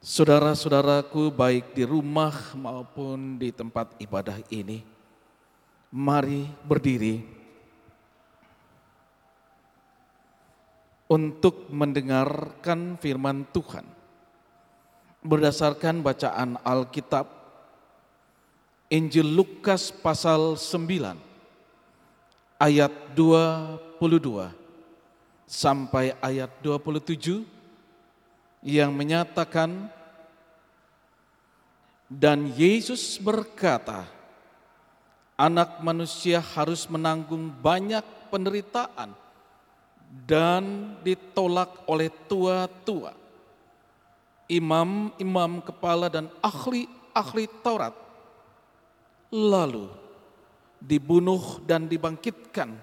Saudara-saudaraku baik di rumah maupun di tempat ibadah ini, mari berdiri untuk mendengarkan firman Tuhan. Berdasarkan bacaan Alkitab, Injil Lukas pasal 9 ayat 22 sampai ayat 27 yang menyatakan dan Yesus berkata, anak manusia harus menanggung banyak penderitaan dan ditolak oleh tua-tua, imam-imam kepala dan ahli-ahli Taurat. Lalu dibunuh dan dibangkitkan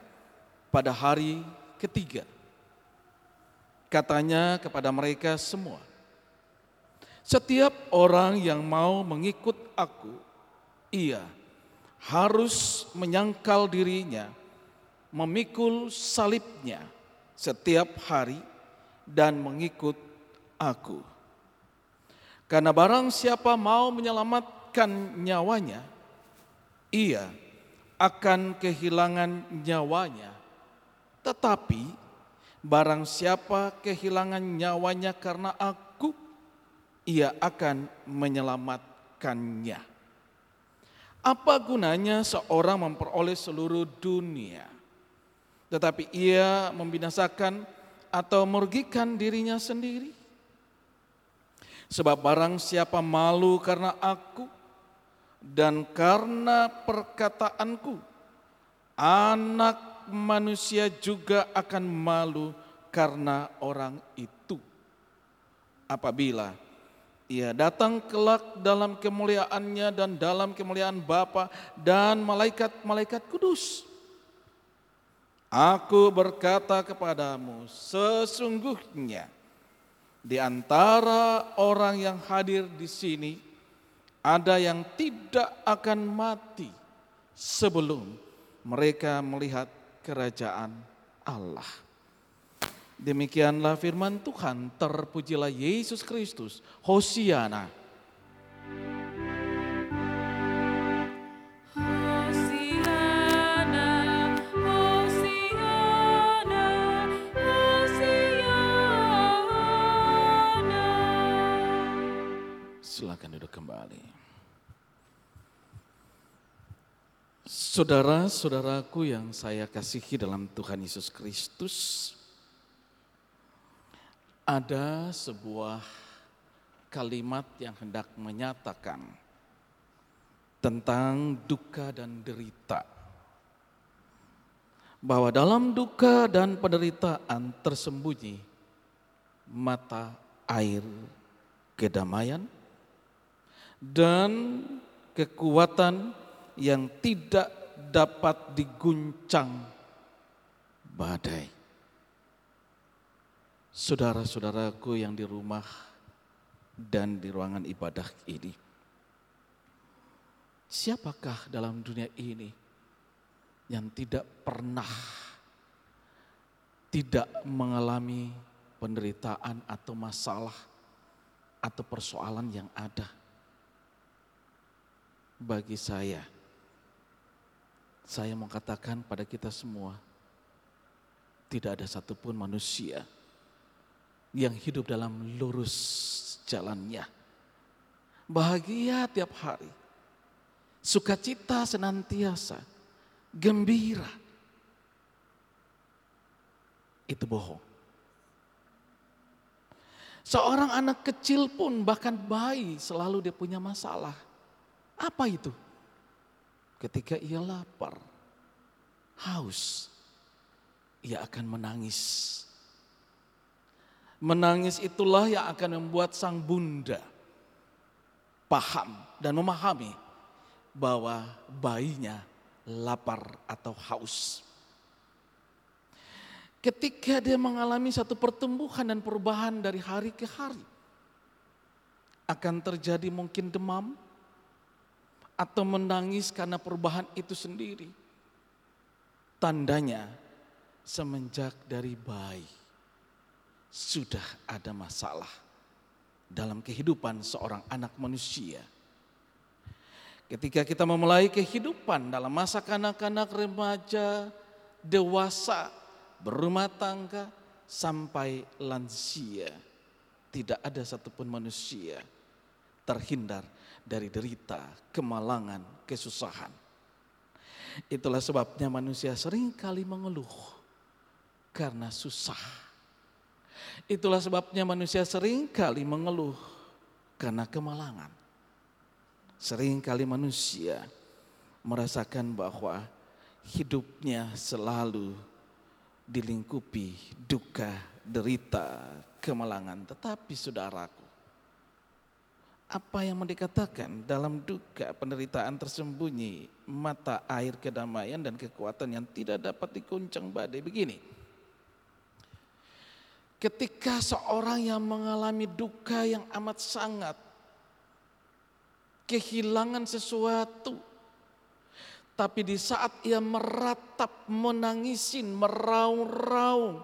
pada hari ketiga. Katanya kepada mereka semua, setiap orang yang mau mengikut aku, ia harus menyangkal dirinya, memikul salibnya setiap hari dan mengikut aku. Karena barang siapa mau menyelamatkan nyawanya, ia akan kehilangan nyawanya. Tetapi Barang siapa kehilangan nyawanya karena aku, ia akan menyelamatkannya. Apa gunanya seorang memperoleh seluruh dunia, tetapi ia membinasakan atau merugikan dirinya sendiri? Sebab barang siapa malu karena aku dan karena perkataanku, anak manusia juga akan malu karena orang itu. Apabila ia datang kelak dalam kemuliaannya dan dalam kemuliaan Bapa dan malaikat-malaikat kudus. Aku berkata kepadamu, sesungguhnya di antara orang yang hadir di sini ada yang tidak akan mati sebelum mereka melihat kerajaan Allah. Demikianlah firman Tuhan, terpujilah Yesus Kristus. Hosiana. Silakan duduk kembali. Saudara-saudaraku yang saya kasihi dalam Tuhan Yesus Kristus, ada sebuah kalimat yang hendak menyatakan tentang duka dan derita. Bahwa dalam duka dan penderitaan tersembunyi mata air kedamaian dan kekuatan yang tidak dapat diguncang badai. Saudara-saudaraku yang di rumah dan di ruangan ibadah ini. Siapakah dalam dunia ini yang tidak pernah tidak mengalami penderitaan atau masalah atau persoalan yang ada? Bagi saya, saya mau katakan pada kita semua, tidak ada satupun manusia yang hidup dalam lurus jalannya. Bahagia tiap hari, sukacita senantiasa, gembira. Itu bohong. Seorang anak kecil pun bahkan bayi selalu dia punya masalah. Apa itu? Ketika ia lapar, haus, ia akan menangis. Menangis itulah yang akan membuat sang bunda paham dan memahami bahwa bayinya lapar atau haus. Ketika dia mengalami satu pertumbuhan dan perubahan dari hari ke hari, akan terjadi mungkin demam, atau menangis karena perubahan itu sendiri. Tandanya semenjak dari bayi sudah ada masalah dalam kehidupan seorang anak manusia. Ketika kita memulai kehidupan dalam masa kanak-kanak remaja, dewasa, berumah tangga, sampai lansia. Tidak ada satupun manusia terhindar dari derita, kemalangan, kesusahan. Itulah sebabnya manusia sering kali mengeluh karena susah. Itulah sebabnya manusia sering kali mengeluh karena kemalangan. Sering kali manusia merasakan bahwa hidupnya selalu dilingkupi duka, derita, kemalangan. Tetapi saudaraku, apa yang mau dikatakan dalam duka penderitaan tersembunyi, mata air kedamaian dan kekuatan yang tidak dapat dikuncang badai begini. Ketika seorang yang mengalami duka yang amat sangat, kehilangan sesuatu. Tapi di saat ia meratap, menangisin, meraung-raung.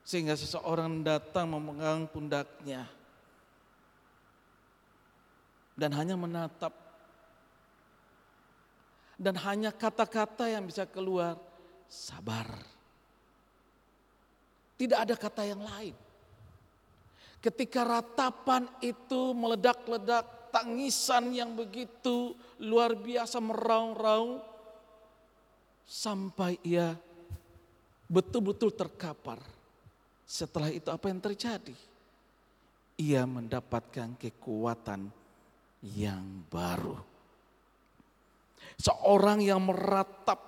Sehingga seseorang datang memegang pundaknya. Dan hanya menatap. Dan hanya kata-kata yang bisa keluar, sabar. Tidak ada kata yang lain. Ketika ratapan itu meledak-ledak, tangisan yang begitu luar biasa meraung-raung, sampai ia betul-betul terkapar. Setelah itu apa yang terjadi? Ia mendapatkan kekuatan yang baru. Seorang yang meratap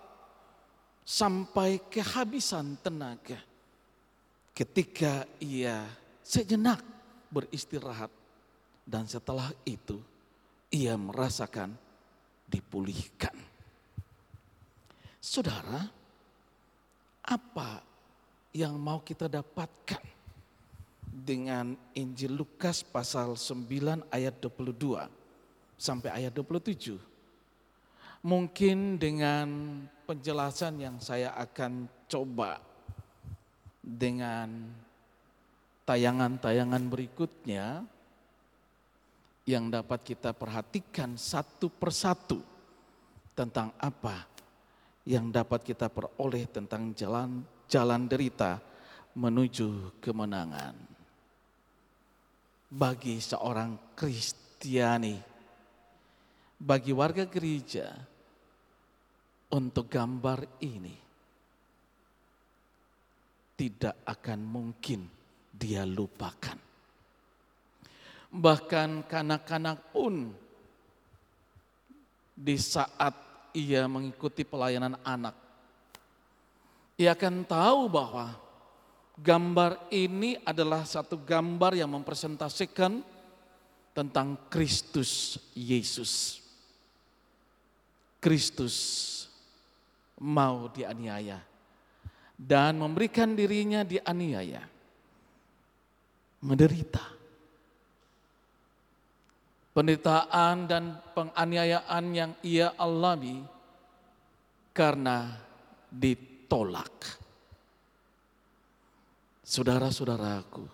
sampai kehabisan tenaga. Ketika ia sejenak beristirahat dan setelah itu ia merasakan dipulihkan. Saudara, apa yang mau kita dapatkan dengan Injil Lukas pasal 9 ayat 22 sampai ayat 27? Mungkin dengan penjelasan yang saya akan coba dengan tayangan-tayangan berikutnya yang dapat kita perhatikan satu persatu tentang apa yang dapat kita peroleh tentang jalan jalan derita menuju kemenangan. Bagi seorang Kristiani, bagi warga gereja, untuk gambar ini tidak akan mungkin dia lupakan. Bahkan kanak-kanak pun di saat ia mengikuti pelayanan anak, ia akan tahu bahwa gambar ini adalah satu gambar yang mempresentasikan tentang Kristus Yesus. Kristus mau dianiaya dan memberikan dirinya dianiaya menderita. Penderitaan dan penganiayaan yang ia alami karena ditolak. Saudara-saudaraku,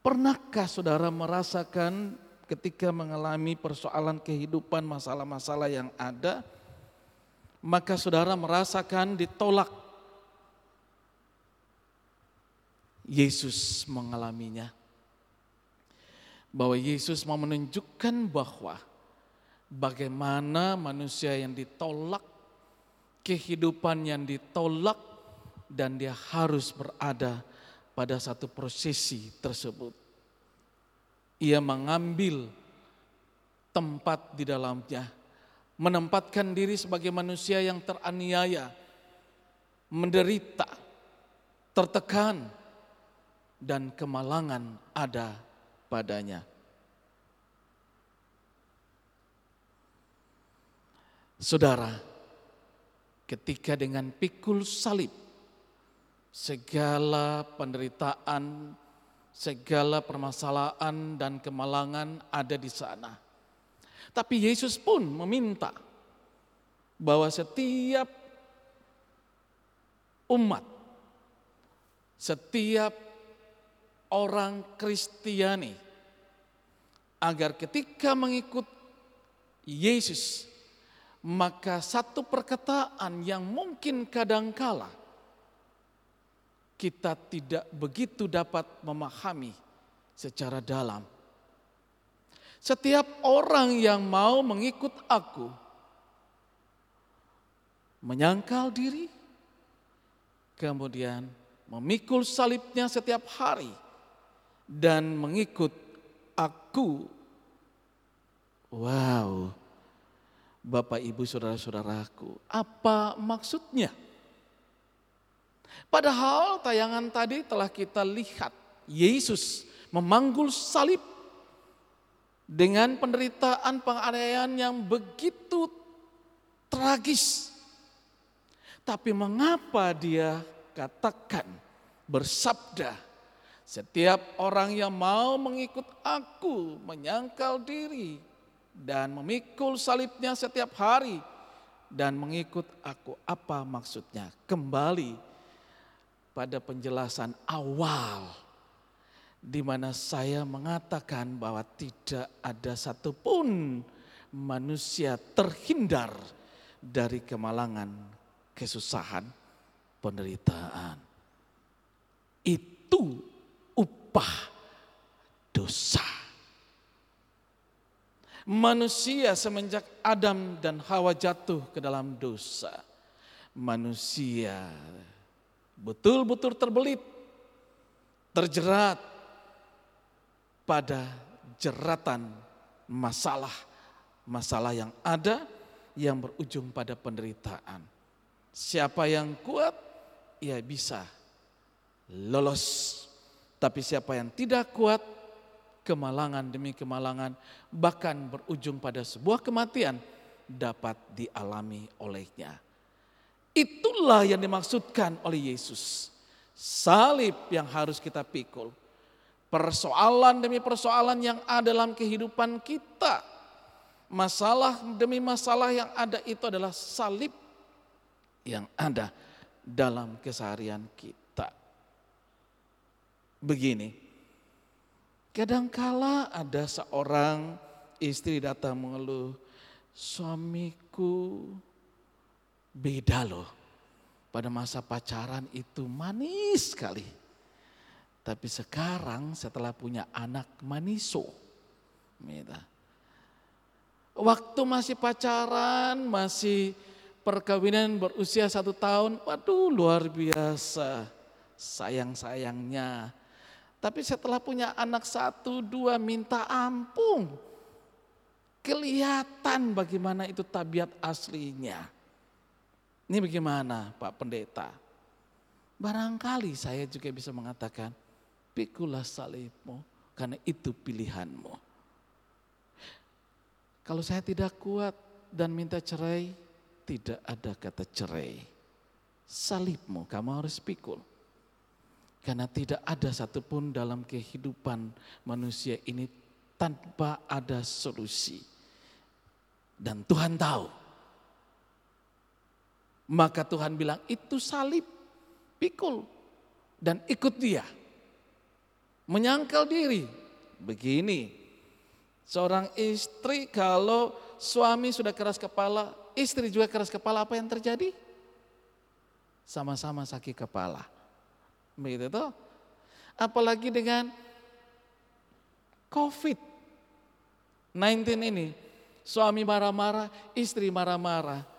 pernahkah saudara merasakan ketika mengalami persoalan kehidupan, masalah-masalah yang ada, maka saudara merasakan ditolak Yesus mengalaminya. Bahwa Yesus mau menunjukkan bahwa bagaimana manusia yang ditolak, kehidupan yang ditolak, dan dia harus berada pada satu prosesi tersebut. Ia mengambil tempat di dalamnya, menempatkan diri sebagai manusia yang teraniaya, menderita, tertekan, dan kemalangan ada padanya. Saudara, ketika dengan pikul salib, segala penderitaan, segala permasalahan dan kemalangan ada di sana. Tapi Yesus pun meminta bahwa setiap umat, setiap orang Kristiani agar ketika mengikut Yesus maka satu perkataan yang mungkin kadangkala kita tidak begitu dapat memahami secara dalam. Setiap orang yang mau mengikut aku menyangkal diri, kemudian memikul salibnya setiap hari dan mengikut aku. Wow, Bapak, Ibu, saudara-saudaraku, apa maksudnya? Padahal tayangan tadi telah kita lihat Yesus memanggul salib dengan penderitaan penganiayaan yang begitu tragis. Tapi mengapa dia katakan bersabda setiap orang yang mau mengikut aku menyangkal diri dan memikul salibnya setiap hari dan mengikut aku. Apa maksudnya? Kembali pada penjelasan awal di mana saya mengatakan bahwa tidak ada satupun manusia terhindar dari kemalangan, kesusahan, penderitaan. Itu upah dosa manusia semenjak Adam dan Hawa jatuh ke dalam dosa. Manusia betul-betul terbelit, terjerat pada jeratan masalah-masalah yang ada yang berujung pada penderitaan. Siapa yang kuat, ia bisa lolos. Tapi siapa yang tidak kuat, kemalangan demi kemalangan, bahkan berujung pada sebuah kematian dapat dialami olehnya. Itulah yang dimaksudkan oleh Yesus. Salib yang harus kita pikul. Persoalan demi persoalan yang ada dalam kehidupan kita. Masalah demi masalah yang ada itu adalah salib yang ada dalam keseharian kita. Begini, Kadangkala ada seorang istri datang mengeluh, suamiku beda loh. Pada masa pacaran itu manis sekali. Tapi sekarang setelah punya anak maniso. Waktu masih pacaran, masih perkawinan berusia satu tahun, waduh luar biasa. Sayang-sayangnya tapi setelah punya anak satu, dua minta ampun. Kelihatan bagaimana itu tabiat aslinya. Ini bagaimana Pak Pendeta? Barangkali saya juga bisa mengatakan, pikulah salibmu karena itu pilihanmu. Kalau saya tidak kuat dan minta cerai, tidak ada kata cerai. Salibmu kamu harus pikul. Karena tidak ada satupun dalam kehidupan manusia ini tanpa ada solusi. Dan Tuhan tahu. Maka Tuhan bilang itu salib, pikul. Dan ikut dia. Menyangkal diri. Begini, seorang istri kalau suami sudah keras kepala, istri juga keras kepala, apa yang terjadi? Sama-sama sakit kepala. Begitu tuh. Apalagi dengan COVID-19 ini. Suami marah-marah, istri marah-marah.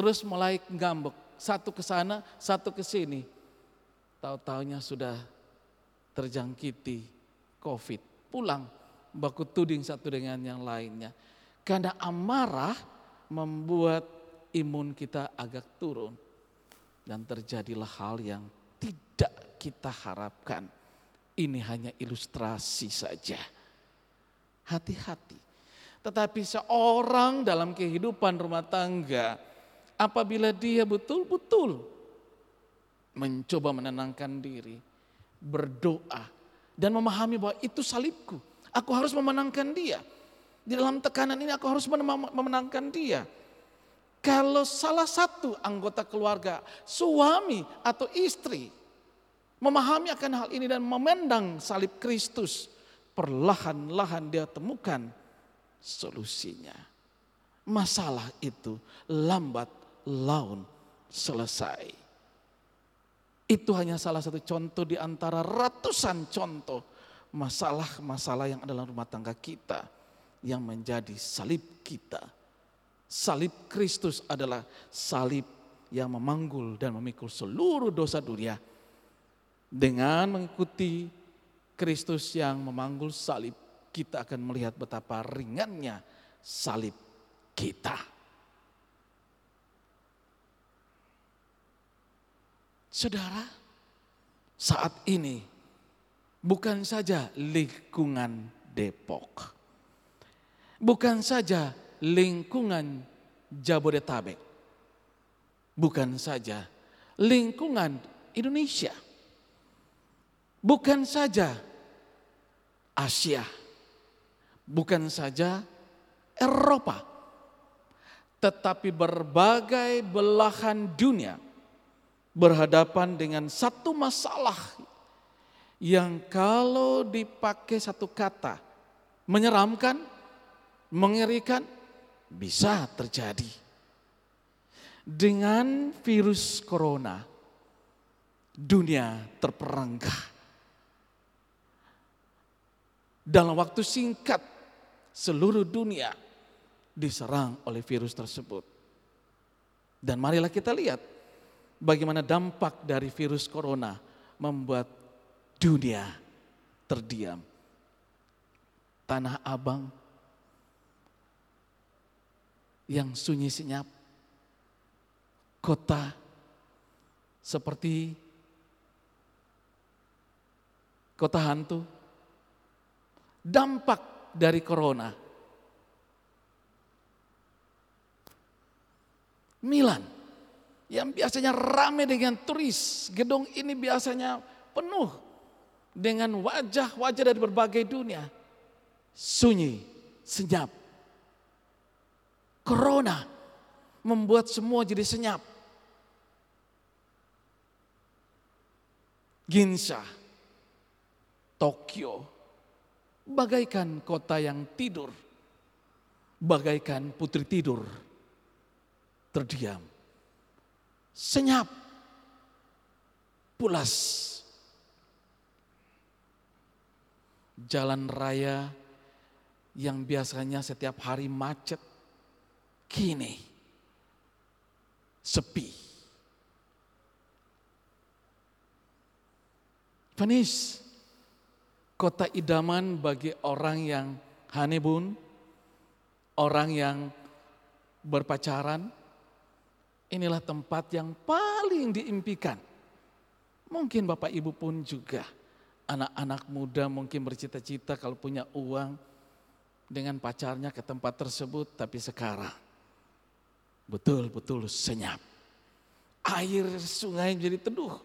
Terus mulai ngambek. Satu ke sana, satu ke sini. Tahu-taunya sudah terjangkiti COVID. Pulang, baku tuding satu dengan yang lainnya. Karena amarah membuat imun kita agak turun. Dan terjadilah hal yang tidak kita harapkan. Ini hanya ilustrasi saja. Hati-hati. Tetapi seorang dalam kehidupan rumah tangga, apabila dia betul-betul mencoba menenangkan diri, berdoa, dan memahami bahwa itu salibku. Aku harus memenangkan dia. Di dalam tekanan ini aku harus memenangkan dia. Kalau salah satu anggota keluarga, suami atau istri memahami akan hal ini dan memandang salib Kristus, perlahan-lahan dia temukan solusinya. Masalah itu lambat laun selesai. Itu hanya salah satu contoh di antara ratusan contoh masalah-masalah yang ada dalam rumah tangga kita yang menjadi salib kita. Salib Kristus adalah salib yang memanggul dan memikul seluruh dosa dunia. Dengan mengikuti Kristus yang memanggul salib, kita akan melihat betapa ringannya salib kita. Saudara, saat ini bukan saja lingkungan Depok, bukan saja lingkungan Jabodetabek, bukan saja lingkungan Indonesia, bukan saja Asia, bukan saja Eropa, tetapi berbagai belahan dunia berhadapan dengan satu masalah yang kalau dipakai satu kata menyeramkan, mengerikan, bisa terjadi. Dengan virus corona, dunia terperangkah. Dalam waktu singkat, seluruh dunia diserang oleh virus tersebut. Dan marilah kita lihat bagaimana dampak dari virus corona membuat dunia terdiam. Tanah Abang yang sunyi senyap, kota seperti kota hantu, dampak dari corona. Milan yang biasanya ramai dengan turis. Gedung ini biasanya penuh dengan wajah-wajah dari berbagai dunia. Sunyi, senyap. Corona membuat semua jadi senyap. Ginza, Tokyo, bagaikan kota yang tidur, bagaikan putri tidur, terdiam senyap, pulas. Jalan raya yang biasanya setiap hari macet, kini sepi. Venice, kota idaman bagi orang yang honeymoon, orang yang berpacaran, Inilah tempat yang paling diimpikan. Mungkin Bapak Ibu pun juga. Anak-anak muda mungkin bercita-cita kalau punya uang dengan pacarnya ke tempat tersebut. Tapi sekarang betul-betul senyap. Air sungai menjadi teduh.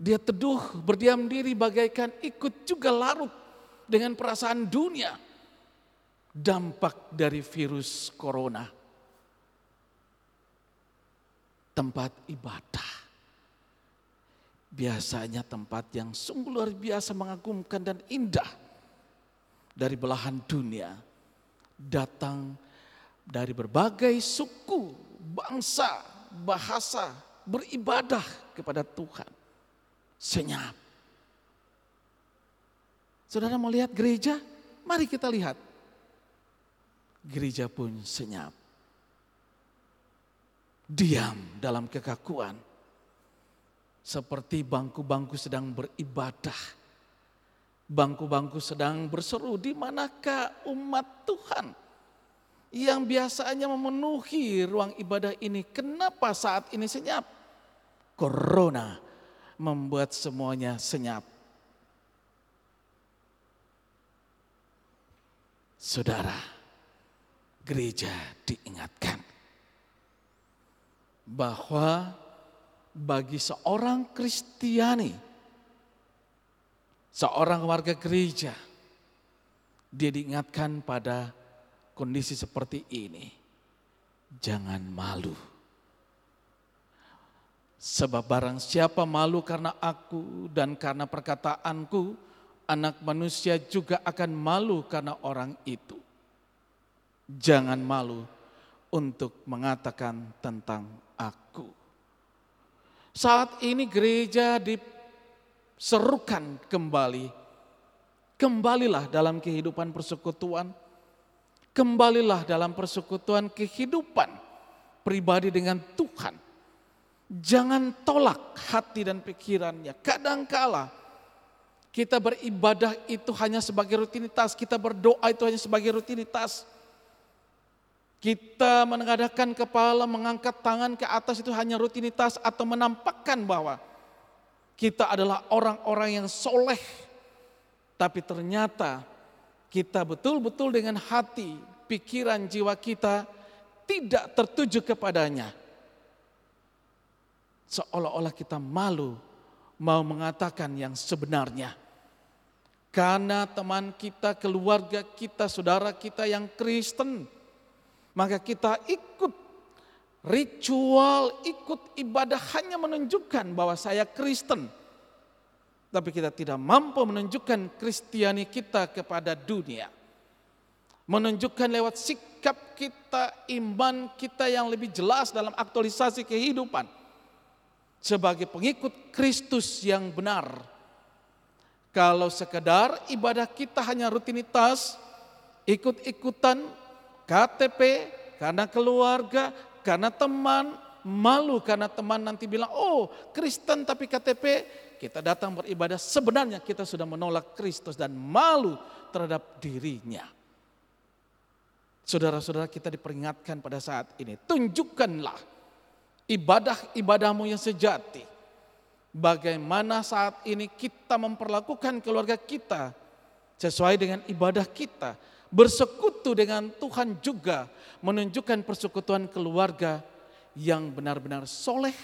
Dia teduh berdiam diri bagaikan ikut juga larut dengan perasaan dunia. Dampak dari virus corona tempat ibadah. Biasanya tempat yang sungguh luar biasa mengagumkan dan indah dari belahan dunia datang dari berbagai suku, bangsa, bahasa beribadah kepada Tuhan. Senyap. Saudara mau lihat gereja? Mari kita lihat. Gereja pun senyap diam dalam kekakuan. Seperti bangku-bangku sedang beribadah. Bangku-bangku sedang berseru, di manakah umat Tuhan yang biasanya memenuhi ruang ibadah ini. Kenapa saat ini senyap? Corona membuat semuanya senyap. Saudara, gereja diingatkan bahwa bagi seorang Kristiani, seorang warga gereja, dia diingatkan pada kondisi seperti ini. Jangan malu. Sebab barang siapa malu karena aku dan karena perkataanku, anak manusia juga akan malu karena orang itu. Jangan malu untuk mengatakan tentang aku. Saat ini gereja diserukan kembali. Kembalilah dalam kehidupan persekutuan. Kembalilah dalam persekutuan kehidupan pribadi dengan Tuhan. Jangan tolak hati dan pikirannya. Kadangkala kita beribadah itu hanya sebagai rutinitas, kita berdoa itu hanya sebagai rutinitas. Kita menengadakan kepala, mengangkat tangan ke atas itu hanya rutinitas atau menampakkan bahwa kita adalah orang-orang yang soleh. Tapi ternyata kita betul-betul dengan hati, pikiran, jiwa kita tidak tertuju kepadanya. Seolah-olah kita malu mau mengatakan yang sebenarnya. Karena teman kita, keluarga kita, saudara kita yang Kristen maka kita ikut ritual, ikut ibadah hanya menunjukkan bahwa saya Kristen. Tapi kita tidak mampu menunjukkan Kristiani kita kepada dunia. Menunjukkan lewat sikap kita, iman kita yang lebih jelas dalam aktualisasi kehidupan. Sebagai pengikut Kristus yang benar. Kalau sekedar ibadah kita hanya rutinitas, ikut-ikutan, KTP, karena keluarga, karena teman, malu karena teman nanti bilang, oh Kristen tapi KTP, kita datang beribadah, sebenarnya kita sudah menolak Kristus dan malu terhadap dirinya. Saudara-saudara kita diperingatkan pada saat ini, tunjukkanlah ibadah-ibadahmu yang sejati. Bagaimana saat ini kita memperlakukan keluarga kita sesuai dengan ibadah kita bersekutu dengan Tuhan juga menunjukkan persekutuan keluarga yang benar-benar soleh,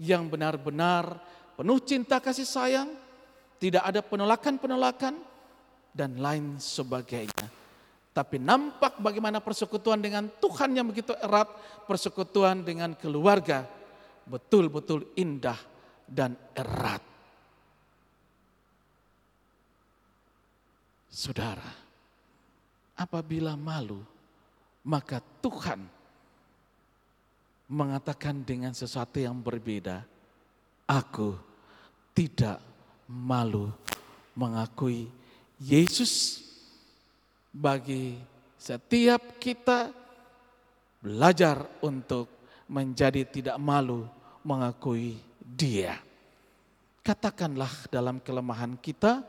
yang benar-benar penuh cinta kasih sayang, tidak ada penolakan-penolakan, dan lain sebagainya. Tapi nampak bagaimana persekutuan dengan Tuhan yang begitu erat, persekutuan dengan keluarga betul-betul indah dan erat. Saudara, apabila malu, maka Tuhan mengatakan dengan sesuatu yang berbeda, aku tidak malu mengakui Yesus bagi setiap kita belajar untuk menjadi tidak malu mengakui dia. Katakanlah dalam kelemahan kita,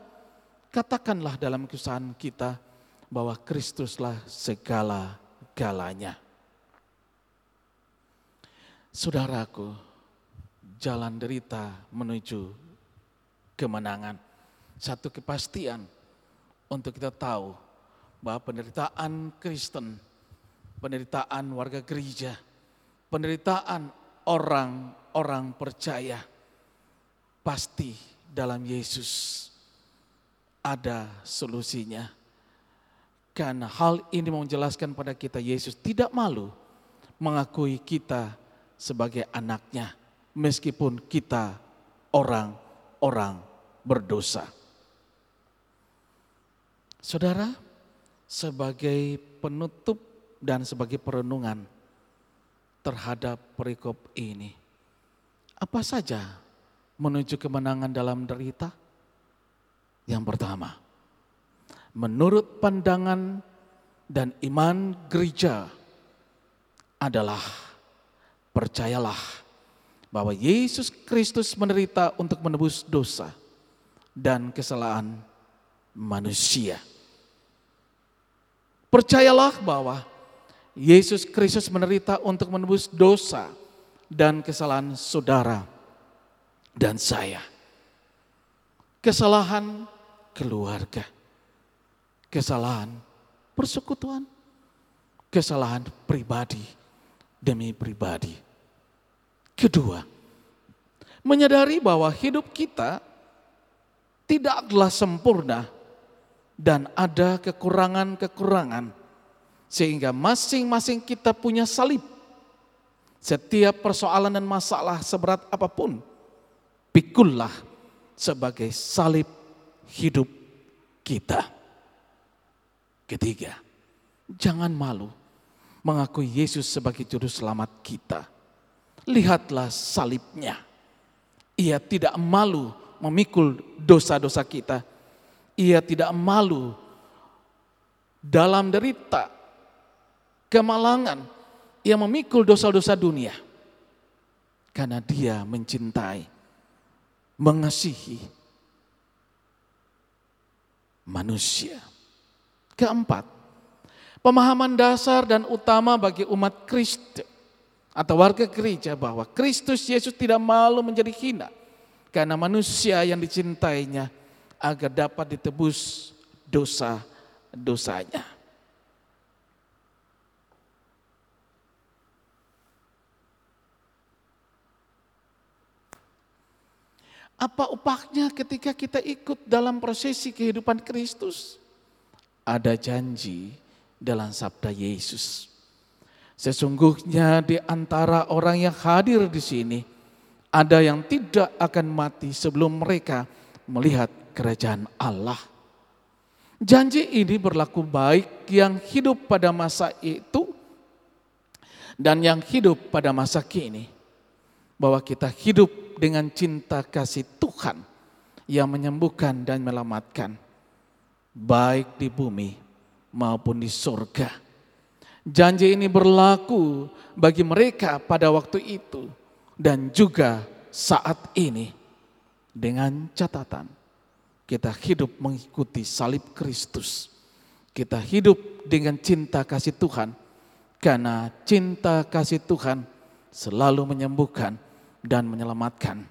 katakanlah dalam kesusahan kita, bahwa Kristuslah segala-galanya. Saudaraku, jalan derita menuju kemenangan. Satu kepastian untuk kita tahu bahwa penderitaan Kristen, penderitaan warga gereja, penderitaan orang-orang percaya pasti dalam Yesus ada solusinya karena hal ini mau menjelaskan pada kita Yesus tidak malu mengakui kita sebagai anaknya meskipun kita orang-orang berdosa. Saudara, sebagai penutup dan sebagai perenungan terhadap perikop ini, apa saja menuju kemenangan dalam derita? Yang pertama, menurut pandangan dan iman gereja adalah percayalah bahwa Yesus Kristus menderita untuk menebus dosa dan kesalahan manusia. Percayalah bahwa Yesus Kristus menderita untuk menebus dosa dan kesalahan saudara dan saya. Kesalahan keluarga kesalahan persekutuan, kesalahan pribadi demi pribadi. Kedua, menyadari bahwa hidup kita tidaklah sempurna dan ada kekurangan-kekurangan sehingga masing-masing kita punya salib, Setiap persoalan dan masalah seberat apa pun, pikullah sebagai salib hidup kita. Ketiga, jangan malu mengakui Yesus sebagai juru selamat kita. Lihatlah salibnya. Ia tidak malu memikul dosa-dosa kita. Ia tidak malu dalam derita, kemalangan, ia memikul dosa-dosa dunia. Karena dia mencintai, mengasihi manusia. Keempat, pemahaman dasar dan utama bagi umat Kristus atau warga gereja bahwa Kristus Yesus tidak malu menjadi hina karena manusia yang dicintainya agar dapat ditebus dosa-dosanya. Apa upahnya ketika kita ikut dalam prosesi kehidupan Kristus? Ada janji dalam sabda Yesus. Sesungguhnya di antara orang yang hadir di sini, ada yang tidak akan mati sebelum mereka melihat kerajaan Allah. Janji ini berlaku baik yang hidup pada masa itu dan yang hidup pada masa kini. Bahwa kita hidup dengan cinta kasih Tuhan yang menyembuhkan dan melamatkan baik di bumi maupun di surga. Janji ini berlaku bagi mereka pada waktu itu dan juga saat ini dengan catatan kita hidup mengikuti salib Kristus. Kita hidup dengan cinta kasih Tuhan karena cinta kasih Tuhan selalu menyembuhkan dan menyelamatkan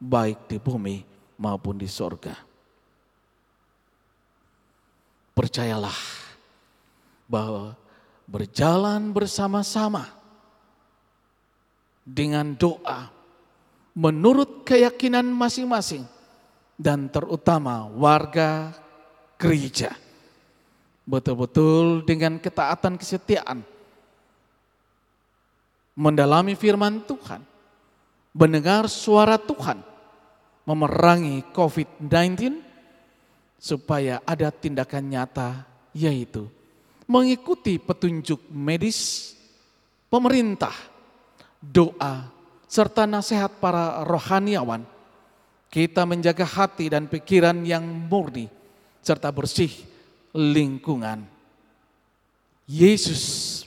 baik di bumi maupun di sorga. Percayalah bahwa berjalan bersama-sama dengan doa menurut keyakinan masing-masing dan terutama warga gereja. Betul-betul dengan ketaatan kesetiaan mendalami firman Tuhan mendengar suara Tuhan memerangi COVID-19 supaya ada tindakan nyata yaitu mengikuti petunjuk medis pemerintah, doa, serta nasihat para rohaniawan. Kita menjaga hati dan pikiran yang murni serta bersih lingkungan. Yesus,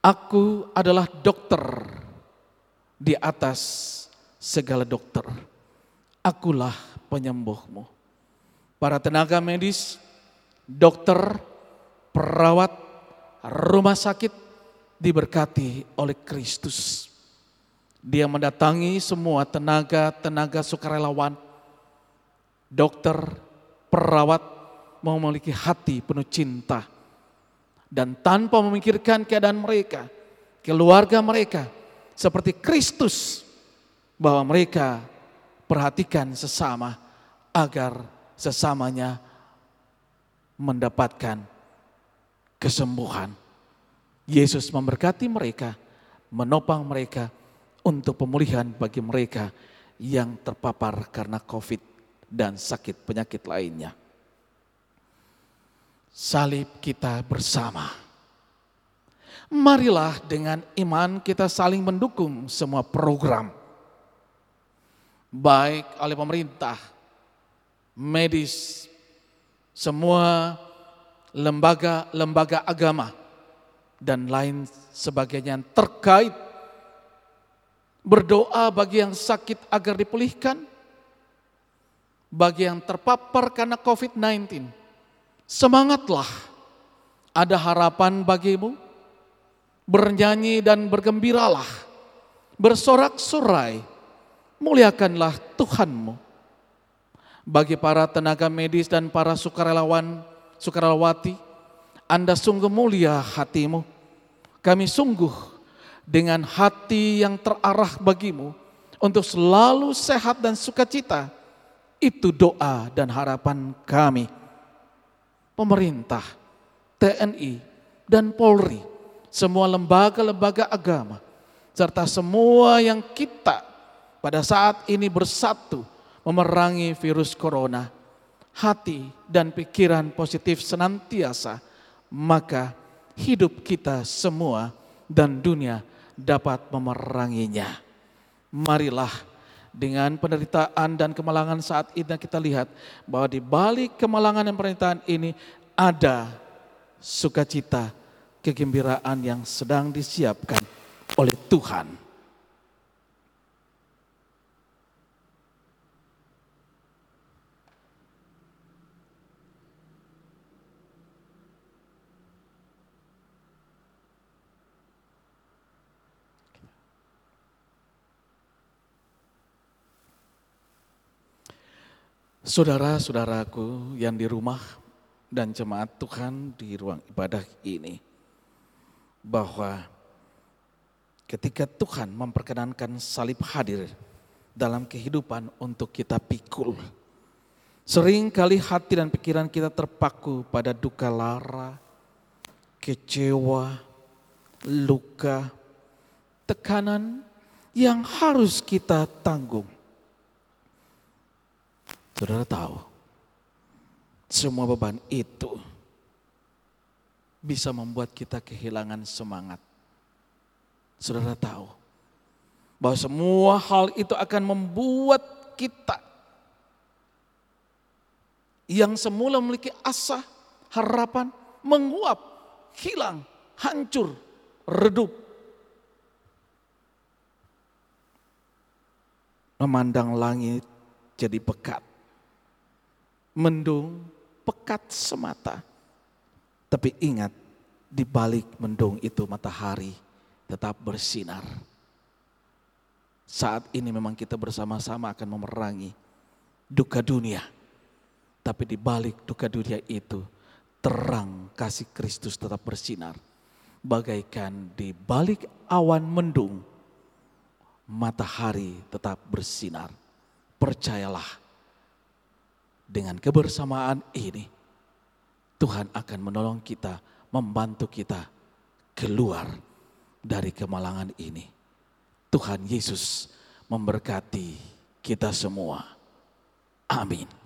aku adalah dokter di atas segala dokter. Akulah penyembuhmu. Para tenaga medis, dokter, perawat, rumah sakit diberkati oleh Kristus. Dia mendatangi semua tenaga-tenaga sukarelawan, dokter, perawat, memiliki hati penuh cinta. Dan tanpa memikirkan keadaan mereka, keluarga mereka, seperti Kristus bahwa mereka perhatikan sesama agar sesamanya mendapatkan kesembuhan. Yesus memberkati mereka, menopang mereka untuk pemulihan bagi mereka yang terpapar karena COVID dan sakit penyakit lainnya. Salib kita bersama marilah dengan iman kita saling mendukung semua program. Baik oleh pemerintah, medis, semua lembaga-lembaga agama, dan lain sebagainya yang terkait berdoa bagi yang sakit agar dipulihkan, bagi yang terpapar karena COVID-19. Semangatlah, ada harapan bagimu bernyanyi dan bergembiralah, bersorak-sorai, muliakanlah Tuhanmu. Bagi para tenaga medis dan para sukarelawan, sukarelawati, Anda sungguh mulia hatimu. Kami sungguh dengan hati yang terarah bagimu untuk selalu sehat dan sukacita. Itu doa dan harapan kami. Pemerintah, TNI, dan Polri semua lembaga-lembaga agama, serta semua yang kita pada saat ini bersatu memerangi virus corona, hati dan pikiran positif senantiasa, maka hidup kita semua dan dunia dapat memeranginya. Marilah dengan penderitaan dan kemalangan saat ini kita lihat bahwa di balik kemalangan dan penderitaan ini ada sukacita, kegembiraan yang sedang disiapkan oleh Tuhan. Saudara-saudaraku yang di rumah dan jemaat Tuhan di ruang ibadah ini, bahwa ketika Tuhan memperkenankan salib hadir dalam kehidupan untuk kita pikul, sering kali hati dan pikiran kita terpaku pada duka lara, kecewa, luka, tekanan yang harus kita tanggung Saudara tahu, semua beban itu bisa membuat kita kehilangan semangat. Saudara tahu bahwa semua hal itu akan membuat kita yang semula memiliki asa, harapan, menguap, hilang, hancur, redup. Memandang langit jadi pekat mendung pekat semata. Tapi ingat, di balik mendung itu matahari tetap bersinar. Saat ini memang kita bersama-sama akan memerangi duka dunia. Tapi di balik duka dunia itu, terang kasih Kristus tetap bersinar. Bagaikan di balik awan mendung, matahari tetap bersinar. Percayalah, dengan kebersamaan ini, Tuhan akan menolong kita, membantu kita keluar dari kemalangan ini. Tuhan Yesus memberkati kita semua. Amin.